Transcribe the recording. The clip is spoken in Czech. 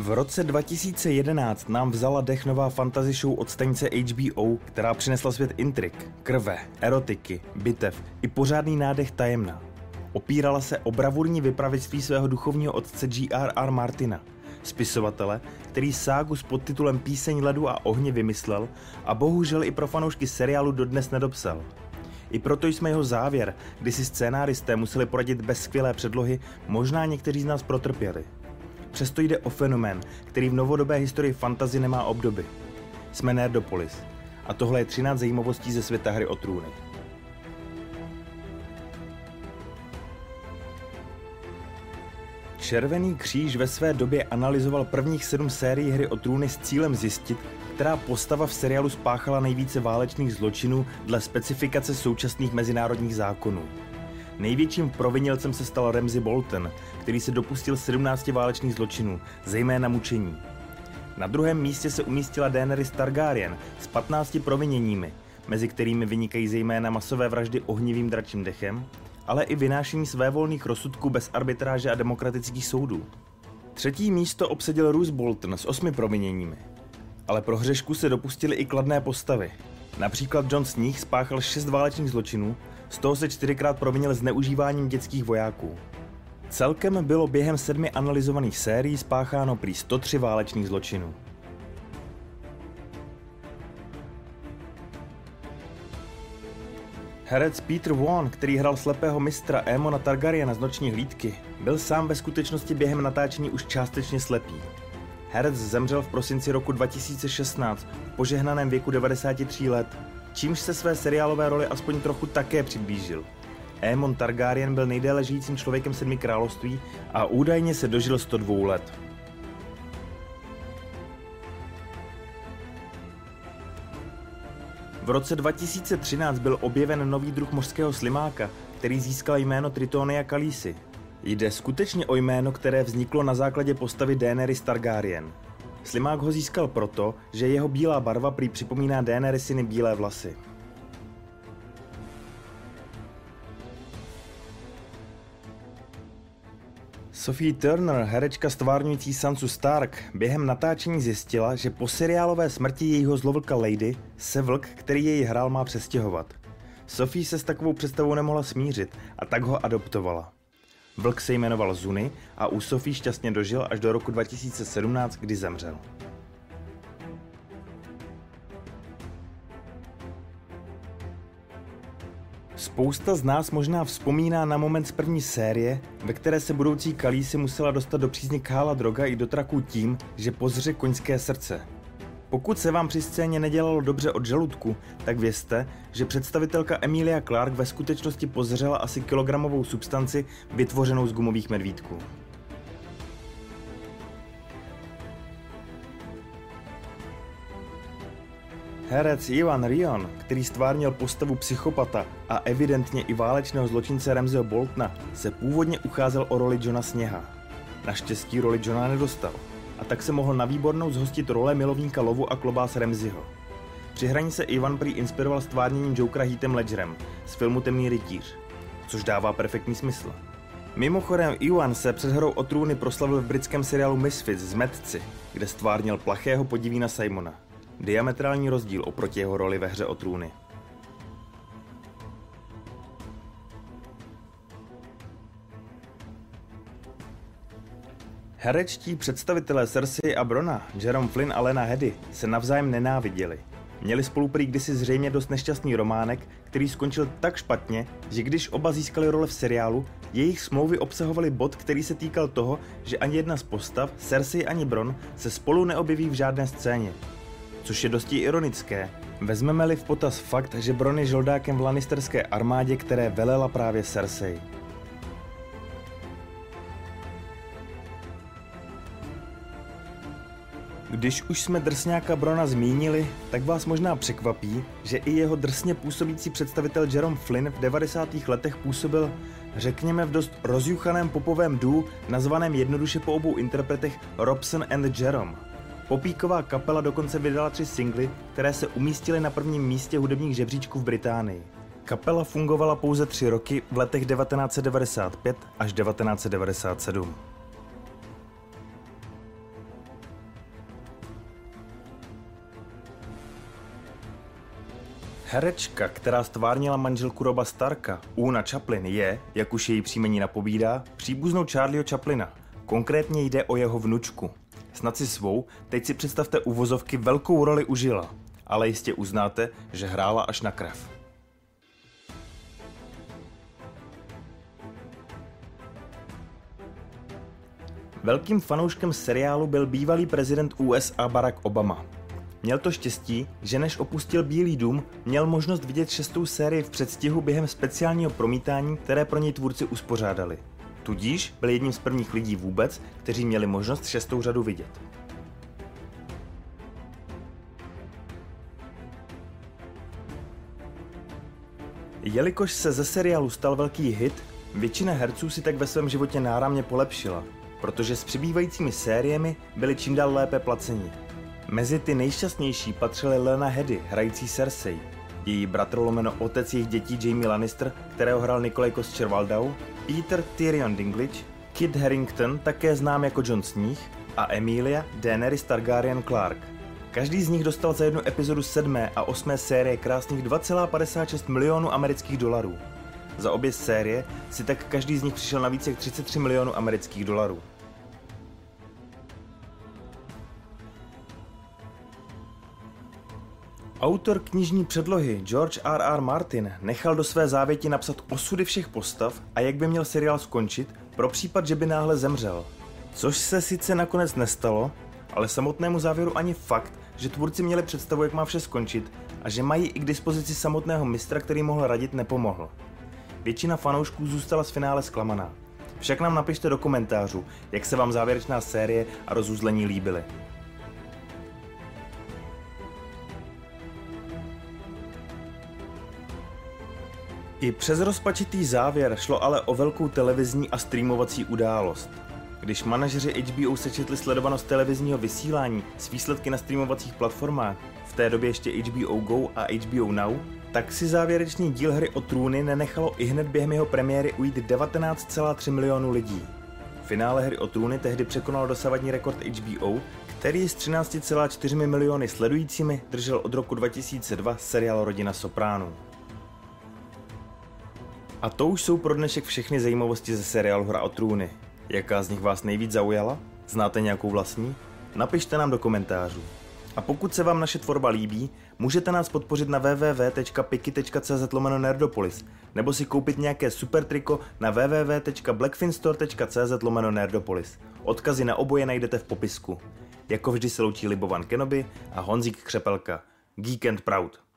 V roce 2011 nám vzala dech nová fantasy show od stanice HBO, která přinesla svět intrik, krve, erotiky, bitev i pořádný nádech tajemna. Opírala se o bravurní vypravictví svého duchovního otce G.R.R. Martina, spisovatele, který ságu s podtitulem Píseň ledu a ohně vymyslel a bohužel i pro fanoušky seriálu dodnes nedopsal. I proto jsme jeho závěr, kdy si scénáristé museli poradit bez skvělé předlohy, možná někteří z nás protrpěli. Přesto jde o fenomén, který v novodobé historii fantazy nemá obdoby. Jsme Nerdopolis a tohle je 13 zajímavostí ze světa hry o trůny. Červený kříž ve své době analyzoval prvních sedm sérií hry o trůny s cílem zjistit, která postava v seriálu spáchala nejvíce válečných zločinů dle specifikace současných mezinárodních zákonů. Největším provinilcem se stal Ramsey Bolton, který se dopustil 17 válečných zločinů, zejména mučení. Na druhém místě se umístila Daenerys Targaryen s 15 proviněními, mezi kterými vynikají zejména masové vraždy ohnivým dračím dechem, ale i vynášení svévolných rozsudků bez arbitráže a demokratických soudů. Třetí místo obsadil Roose Bolton s osmi proviněními. Ale pro hřešku se dopustili i kladné postavy. Například John Sneak spáchal šest válečných zločinů, z toho se čtyřikrát provinil zneužíváním dětských vojáků. Celkem bylo během sedmi analyzovaných sérií spácháno prý 103 válečných zločinů. Herec Peter Vaughan, který hrál slepého mistra Émona Targaryena z Noční hlídky, byl sám ve skutečnosti během natáčení už částečně slepý. Herec zemřel v prosinci roku 2016 v požehnaném věku 93 let, čímž se své seriálové roli aspoň trochu také přiblížil. Aemon Targaryen byl nejdéle žijícím člověkem sedmi království a údajně se dožil 102 let. V roce 2013 byl objeven nový druh mořského slimáka, který získal jméno Tritonia Kalisi. Jde skutečně o jméno, které vzniklo na základě postavy Daenerys Targaryen. Slimák ho získal proto, že jeho bílá barva prý připomíná Daenerysiny bílé vlasy. Sophie Turner, herečka stvárňující Sansu Stark, během natáčení zjistila, že po seriálové smrti jejího zlovlka Lady se vlk, který jej hrál, má přestěhovat. Sophie se s takovou představou nemohla smířit a tak ho adoptovala. Vlk se jmenoval Zuny a u Sophie šťastně dožil až do roku 2017, kdy zemřel. Spousta z nás možná vzpomíná na moment z první série, ve které se budoucí Kalísi musela dostat do přízně Kála Droga i do traku tím, že pozře koňské srdce. Pokud se vám při scéně nedělalo dobře od žaludku, tak vězte, že představitelka Emilia Clark ve skutečnosti pozřela asi kilogramovou substanci vytvořenou z gumových medvídků. Herec Ivan Rion, který stvárnil postavu psychopata a evidentně i válečného zločince Ramseyho Boltna, se původně ucházel o roli Johna Sněha. Naštěstí roli Johna nedostal a tak se mohl na výbornou zhostit role milovníka lovu a klobás Ramseyho. Při hraní se Ivan prý inspiroval stvárněním Jokera Heatem Ledgerem z filmu Temný rytíř, což dává perfektní smysl. Mimochodem, Ivan se před hrou o trůny proslavil v britském seriálu Misfits z Metci, kde stvárnil plachého podivína Simona. Diametrální rozdíl oproti jeho roli ve hře o trůny. Herečtí představitelé Cersei a Brona, Jerome Flynn a Lena Heady, se navzájem nenáviděli. Měli spolu prý kdysi zřejmě dost nešťastný románek, který skončil tak špatně, že když oba získali role v seriálu, jejich smlouvy obsahovaly bod, který se týkal toho, že ani jedna z postav, Cersei ani Bron, se spolu neobjeví v žádné scéně což je dosti ironické. Vezmeme-li v potaz fakt, že Bron je žoldákem v Lannisterské armádě, které velela právě Cersei. Když už jsme drsňáka Brona zmínili, tak vás možná překvapí, že i jeho drsně působící představitel Jerome Flynn v 90. letech působil, řekněme, v dost rozjuchaném popovém dů, nazvaném jednoduše po obou interpretech Robson and Jerome. Popíková kapela dokonce vydala tři singly, které se umístily na prvním místě hudebních žebříčků v Británii. Kapela fungovala pouze tři roky v letech 1995 až 1997. Herečka, která stvárnila manželku Roba Starka, Una Chaplin, je, jak už její příjmení napovídá, příbuznou Charlieho Chaplina. Konkrétně jde o jeho vnučku. Snad si svou, teď si představte uvozovky, velkou roli užila, ale jistě uznáte, že hrála až na krev. Velkým fanouškem seriálu byl bývalý prezident USA Barack Obama. Měl to štěstí, že než opustil Bílý dům, měl možnost vidět šestou sérii v předstihu během speciálního promítání, které pro něj tvůrci uspořádali. Tudíž byl jedním z prvních lidí vůbec, kteří měli možnost šestou řadu vidět. Jelikož se ze seriálu stal velký hit, většina herců si tak ve svém životě náramně polepšila, protože s přibývajícími sériemi byli čím dál lépe placeni. Mezi ty nejšťastnější patřily Lena Hedy, hrající Cersei, její bratr lomeno otec jejich dětí Jamie Lannister, kterého hrál Nikolaj Kosčervaldau, Peter Tyrion Dinklage, Kit Harington, také znám jako Jon Sníh, a Emilia Daenerys Targaryen Clark. Každý z nich dostal za jednu epizodu sedmé a osmé série krásných 2,56 milionů amerických dolarů. Za obě série si tak každý z nich přišel na více jak 33 milionů amerických dolarů. Autor knižní předlohy George R. R. Martin nechal do své závěti napsat osudy všech postav a jak by měl seriál skončit pro případ, že by náhle zemřel. Což se sice nakonec nestalo, ale samotnému závěru ani fakt, že tvůrci měli představu, jak má vše skončit a že mají i k dispozici samotného mistra, který mohl radit, nepomohl. Většina fanoušků zůstala z finále zklamaná. Však nám napište do komentářů, jak se vám závěrečná série a rozuzlení líbily. I přes rozpačitý závěr šlo ale o velkou televizní a streamovací událost. Když manažeři HBO sečetli sledovanost televizního vysílání s výsledky na streamovacích platformách, v té době ještě HBO Go a HBO Now, tak si závěrečný díl hry o trůny nenechalo i hned během jeho premiéry ujít 19,3 milionů lidí. Finále hry o trůny tehdy překonal dosavadní rekord HBO, který s 13,4 miliony sledujícími držel od roku 2002 seriál Rodina Sopránů. A to už jsou pro dnešek všechny zajímavosti ze seriálu Hra o trůny. Jaká z nich vás nejvíc zaujala? Znáte nějakou vlastní? Napište nám do komentářů. A pokud se vám naše tvorba líbí, můžete nás podpořit na www.piki.cz nerdopolis nebo si koupit nějaké super triko na www.blackfinstore.cz nerdopolis. Odkazy na oboje najdete v popisku. Jako vždy se loučí Libovan Kenobi a Honzík Křepelka. Geek and Proud.